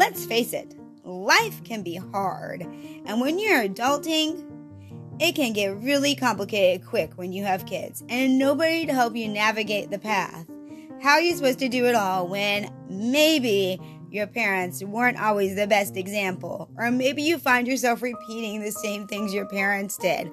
let's face it, life can be hard. And when you're adulting, it can get really complicated quick when you have kids and nobody to help you navigate the path. How are you supposed to do it all when maybe your parents weren't always the best example? Or maybe you find yourself repeating the same things your parents did?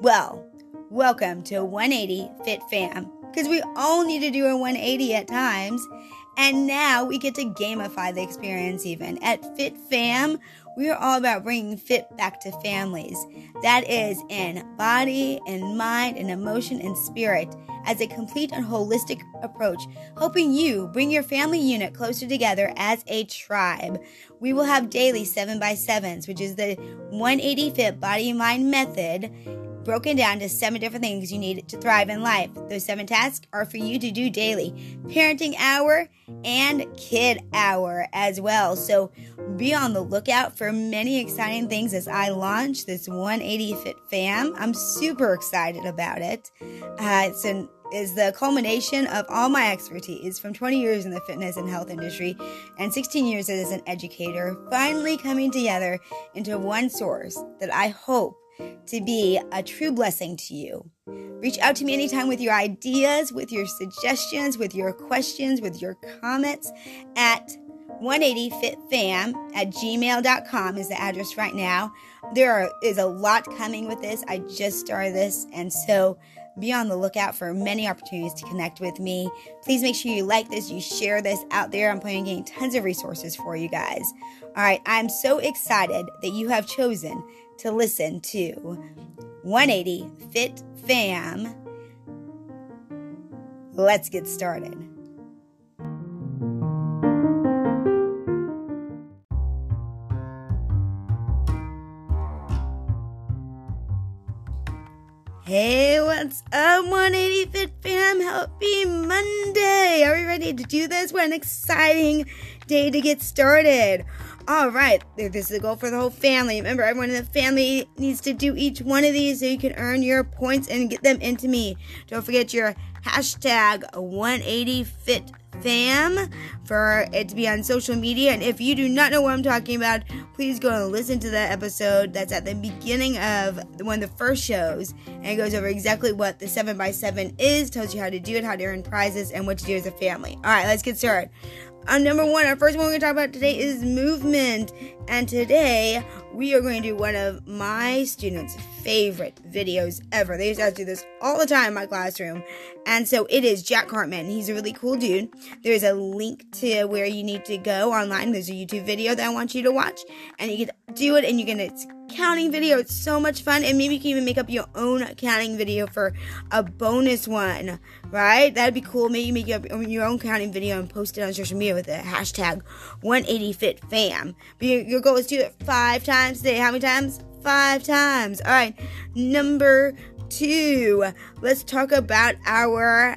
Well, welcome to 180 Fit Fam, because we all need to do a 180 at times. And now we get to gamify the experience even. At Fit Fam, we are all about bringing fit back to families. That is in body and mind and emotion and spirit as a complete and holistic approach, helping you bring your family unit closer together as a tribe. We will have daily 7x7s, which is the 180 Fit Body Mind method broken down to seven different things you need to thrive in life. Those seven tasks are for you to do daily parenting hour and kid hour as well. So be on the lookout for many exciting things as I launch this 180 Fit Fam. I'm super excited about it. Uh, it's an is the culmination of all my expertise from 20 years in the fitness and health industry and 16 years as an educator, finally coming together into one source that I hope to be a true blessing to you. Reach out to me anytime with your ideas, with your suggestions, with your questions, with your comments at 180fitfam at gmail.com is the address right now. There are, is a lot coming with this. I just started this, and so be on the lookout for many opportunities to connect with me. Please make sure you like this, you share this out there. I'm planning on getting tons of resources for you guys. All right, I'm so excited that you have chosen to listen to 180 Fit Fam. Let's get started. Hey, what's up, 180 Fit Fam? Happy Monday! Are we ready to do this? What an exciting day to get started! All right, this is a goal for the whole family. Remember, everyone in the family needs to do each one of these so you can earn your points and get them into me. Don't forget your hashtag 180FitFam for it to be on social media. And if you do not know what I'm talking about, please go and listen to that episode that's at the beginning of one of the first shows. And goes over exactly what the 7x7 is, tells you how to do it, how to earn prizes, and what to do as a family. All right, let's get started. Uh, number one, our first one we're going to talk about today is movement. And today we are going to do one of my students' favorite videos ever. They used to do this all the time in my classroom. And so it is Jack Hartmann. He's a really cool dude. There's a link to where you need to go online. There's a YouTube video that I want you to watch. And you can do it and you can, counting video. It's so much fun. And maybe you can even make up your own counting video for a bonus one, right? That'd be cool. Maybe you make up your own counting video and post it on social media with the hashtag 180FitFam. But your your goal is to do it five times today. How many times? Five times. All right. Number two. Let's talk about our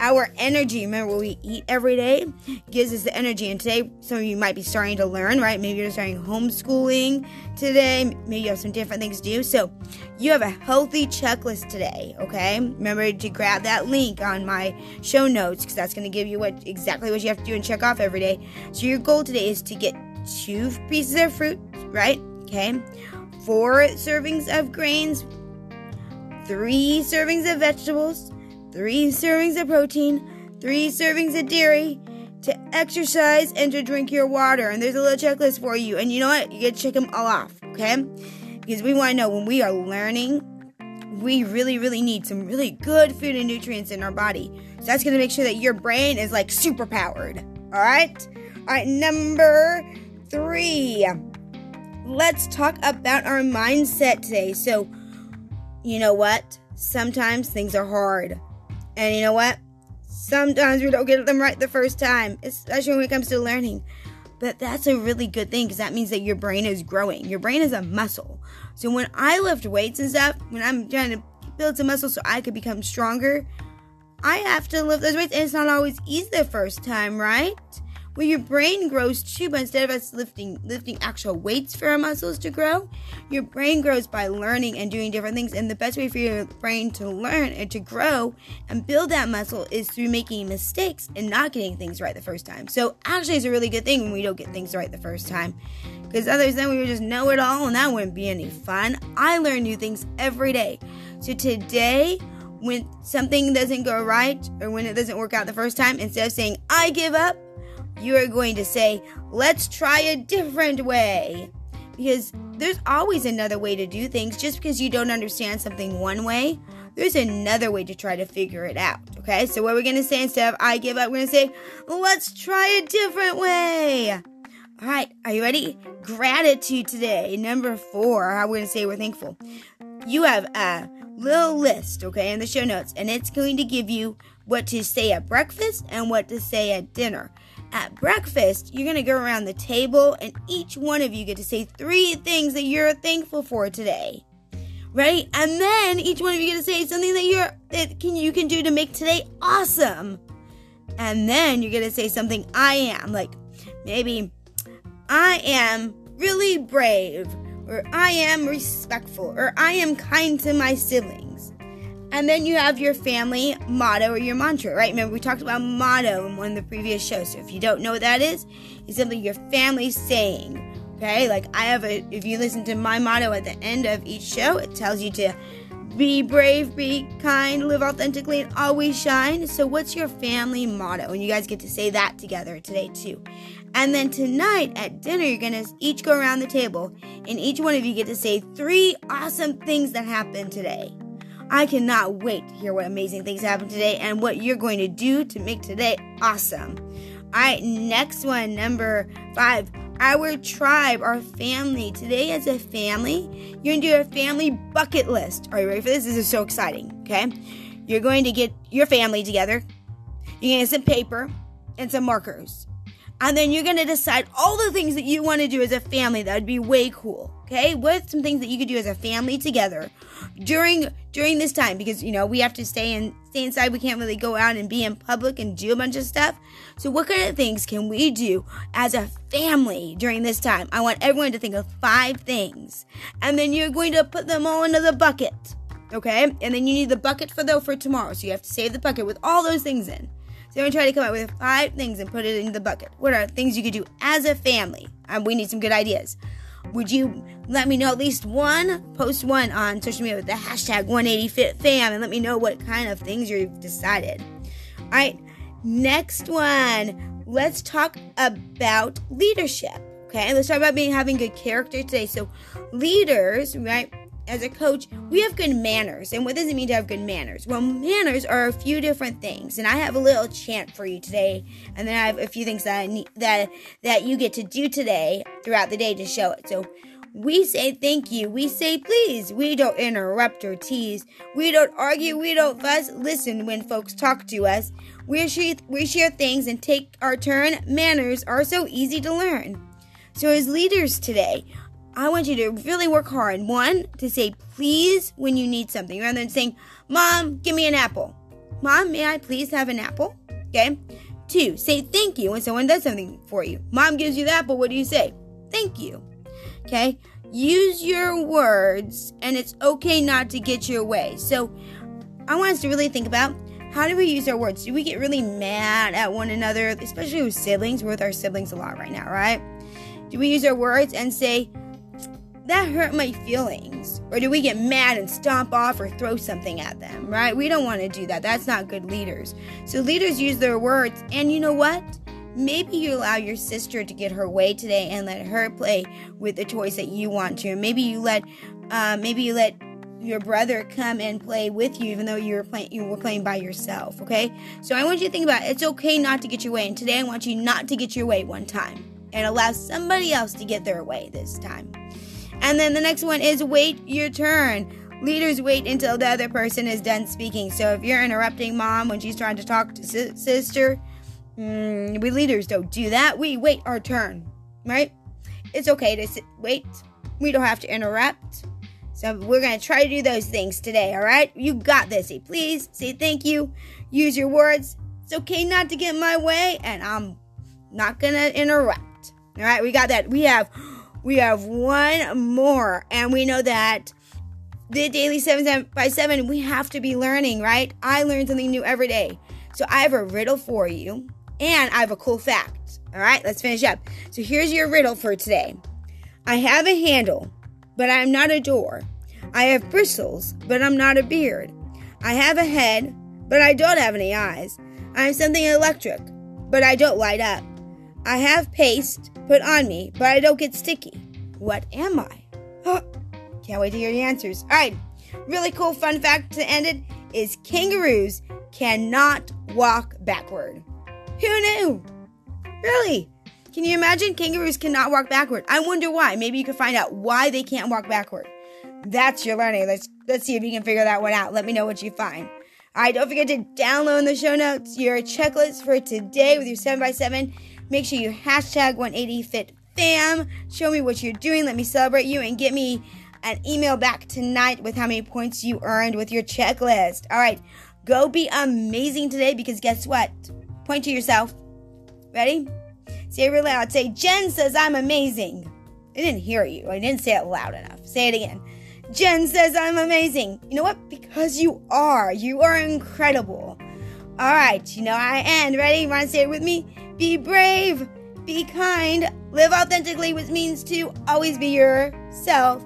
our energy. Remember what we eat every day gives us the energy. And today, some of you might be starting to learn, right? Maybe you're starting homeschooling today. Maybe you have some different things to do. So you have a healthy checklist today. Okay. Remember to grab that link on my show notes because that's going to give you what exactly what you have to do and check off every day. So your goal today is to get two pieces of fruit, right? Okay. Four servings of grains, three servings of vegetables, three servings of protein, three servings of dairy, to exercise and to drink your water. And there's a little checklist for you. And you know what? You get to check them all off, okay? Because we want to know when we are learning, we really, really need some really good food and nutrients in our body. So that's going to make sure that your brain is like super powered. All right? All right, number three. Let's talk about our mindset today. So, you know what? Sometimes things are hard. And you know what? Sometimes we don't get them right the first time, especially when it comes to learning. But that's a really good thing because that means that your brain is growing. Your brain is a muscle. So when I lift weights and stuff, when I'm trying to build some muscle so I could become stronger, I have to lift those weights. And it's not always easy the first time, right? Well, your brain grows too, but instead of us lifting lifting actual weights for our muscles to grow, your brain grows by learning and doing different things. And the best way for your brain to learn and to grow and build that muscle is through making mistakes and not getting things right the first time. So actually, it's a really good thing when we don't get things right the first time, because others then we would just know it all, and that wouldn't be any fun. I learn new things every day. So today when something doesn't go right or when it doesn't work out the first time, instead of saying, I give up, you are going to say, let's try a different way. Because there's always another way to do things. Just because you don't understand something one way, there's another way to try to figure it out. Okay, so what we're going to say instead of I give up, we're going to say, let's try a different way. All right, are you ready? Gratitude today. Number four, going to say we're thankful. You have a little list, okay, in the show notes, and it's going to give you what to say at breakfast and what to say at dinner. At breakfast, you're going to go around the table, and each one of you get to say three things that you're thankful for today. Right? And then each one of you get to say something that you're that can you can do to make today awesome. And then you're going to say something I am, like maybe I am really brave or I am respectful, or I am kind to my siblings. And then you have your family motto or your mantra, right? Remember, we talked about motto in one of the previous shows. So if you don't know what that is, it's simply your family saying, okay? Like I have a, if you listen to my motto at the end of each show, it tells you to be brave, be kind, live authentically, and always shine. So, what's your family motto? And you guys get to say that together today, too. And then tonight at dinner, you're going to each go around the table, and each one of you get to say three awesome things that happened today. I cannot wait to hear what amazing things happen today and what you're going to do to make today awesome. All right, next one, number five. Our tribe, our family. Today, as a family, you're going to do a family bucket list. Are you ready for this? This is so exciting, okay? You're going to get your family together. You're going to get some paper and some markers and then you're going to decide all the things that you want to do as a family that would be way cool okay? What some things that you could do as a family together during during this time? Because you know we have to stay in stay inside. We can't really go out and be in public and do a bunch of stuff. So what kind of things can we do as a family during this time? I want everyone to think of five things. And then you're going to put them all into the bucket okay? And then you need the bucket for though for tomorrow. So you have to save the bucket with all those things in so I'm gonna try to come up with five things and put it in the bucket. What are things you could do as a family? And we need some good ideas. Would you let me know at least one? Post one on social media with the hashtag 180FitFam and let me know what kind of things you've decided. All right, next one. Let's talk about leadership. Okay, let's talk about being having good character today. So, leaders, right? As a coach, we have good manners. And what does it mean to have good manners? Well, manners are a few different things. And I have a little chant for you today, and then I have a few things that I need, that that you get to do today throughout the day to show it. So we say thank you. We say please. We don't interrupt or tease. We don't argue. We don't fuss. Listen when folks talk to us. We share, we share things and take our turn. Manners are so easy to learn. So, as leaders today, I want you to really work hard. One, to say please when you need something rather than saying, Mom, give me an apple. Mom, may I please have an apple? Okay. Two, say thank you when someone does something for you. Mom gives you the apple. What do you say? Thank you. Okay. Use your words, and it's okay not to get your way. So, I want us to really think about how do we use our words? Do we get really mad at one another, especially with siblings? We're with our siblings a lot right now, right? Do we use our words and say, that hurt my feelings? Or do we get mad and stomp off or throw something at them, right? We don't want to do that. That's not good leaders. So leaders use their words, and you know what? Maybe you allow your sister to get her way today and let her play with the toys that you want to. Maybe you let, uh, maybe you let your brother come and play with you, even though you were playing you were playing by yourself. Okay, so I want you to think about it. it's okay not to get your way, and today I want you not to get your way one time and allow somebody else to get their way this time. And then the next one is wait your turn. Leaders wait until the other person is done speaking. So if you're interrupting mom when she's trying to talk to si- sister, mm, we leaders don't do that. We wait our turn, right? It's okay to sit, wait. We don't have to interrupt. So we're going to try to do those things today, all right? You got this. Say please, say thank you, use your words. It's okay not to get my way, and I'm Not gonna interrupt. All right, we got that. We have we have one more, and we know that the daily seven by seven we have to be learning, right? I learn something new every day. So I have a riddle for you, and I have a cool fact. All right, let's finish up. So here's your riddle for today. I have a handle, but I'm not a door. I have bristles, but I'm not a beard. I have a head, but I don't have any eyes. I am something electric, but I don't light up. I have paste put on me, but I don't get sticky. What am I? Can't wait to hear the answers. All right, really cool fun fact to end it is kangaroos cannot walk backward. Who knew? Really? Can you imagine kangaroos cannot walk backward? I wonder why. Maybe you can find out why they can't walk backward. That's your learning. Let's let's see if you can figure that one out. Let me know what you find. All right, don't forget to download the show notes your checklist for today with your 7x7. Make sure you hashtag 180FitFam. Show me what you're doing. Let me celebrate you and get me an email back tonight with how many points you earned with your checklist. All right, go be amazing today because guess what? Point to yourself. Ready? Say it real loud. Say, Jen says I'm amazing. I didn't hear you. I didn't say it loud enough. Say it again. Jen says I'm amazing. You know what? Because you are. You are incredible. All right, you know I end. Ready? Want to say it with me? Be brave, be kind, live authentically, which means to always be yourself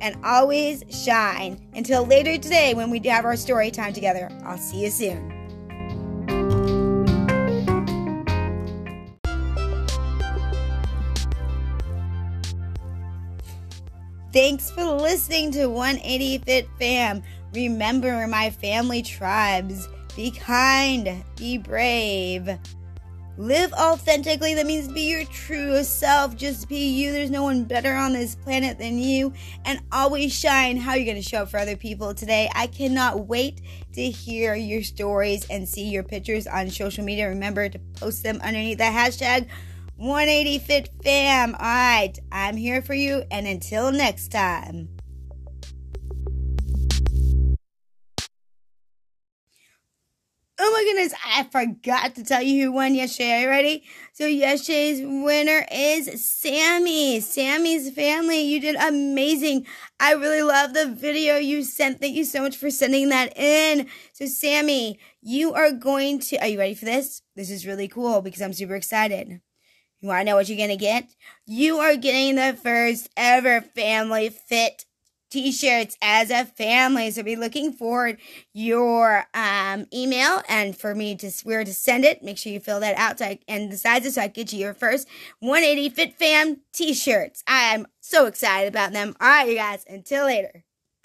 and always shine. Until later today when we have our story time together. I'll see you soon. Thanks for listening to 180 Fit Fam. Remember my family tribes. Be kind, be brave. Live authentically. That means be your true self. Just be you. There's no one better on this planet than you. And always shine. How you're you going to show up for other people today? I cannot wait to hear your stories and see your pictures on social media. Remember to post them underneath the hashtag 180 Fit Fam. All right, I'm here for you, and until next time. Oh my goodness, I forgot to tell you who won yesterday. Are you ready? So yesterday's winner is Sammy. Sammy's family. You did amazing. I really love the video you sent. Thank you so much for sending that in. So Sammy, you are going to, are you ready for this? This is really cool because I'm super excited. You want to know what you're going to get? You are getting the first ever family fit t-shirts as a family. So be looking forward your um, email and for me to where to send it. Make sure you fill that out so I, and the sizes so I get you your first 180 Fit Fam t-shirts. I'm so excited about them. All right, you guys. Until later.